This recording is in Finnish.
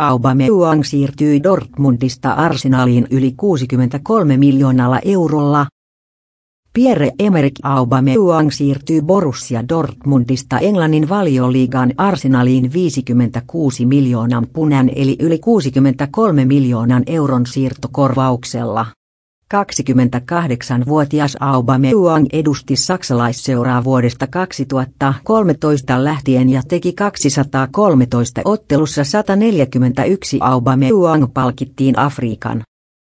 Aubameyang siirtyi Dortmundista Arsenaliin yli 63 miljoonalla eurolla. Pierre-Emerick Aubameyang siirtyi Borussia Dortmundista Englannin valioliigan Arsenaliin 56 miljoonan punan eli yli 63 miljoonan euron siirtokorvauksella. 28-vuotias Aubameyang edusti saksalaisseuraa vuodesta 2013 lähtien ja teki 213 ottelussa 141 Aubameyang palkittiin Afrikan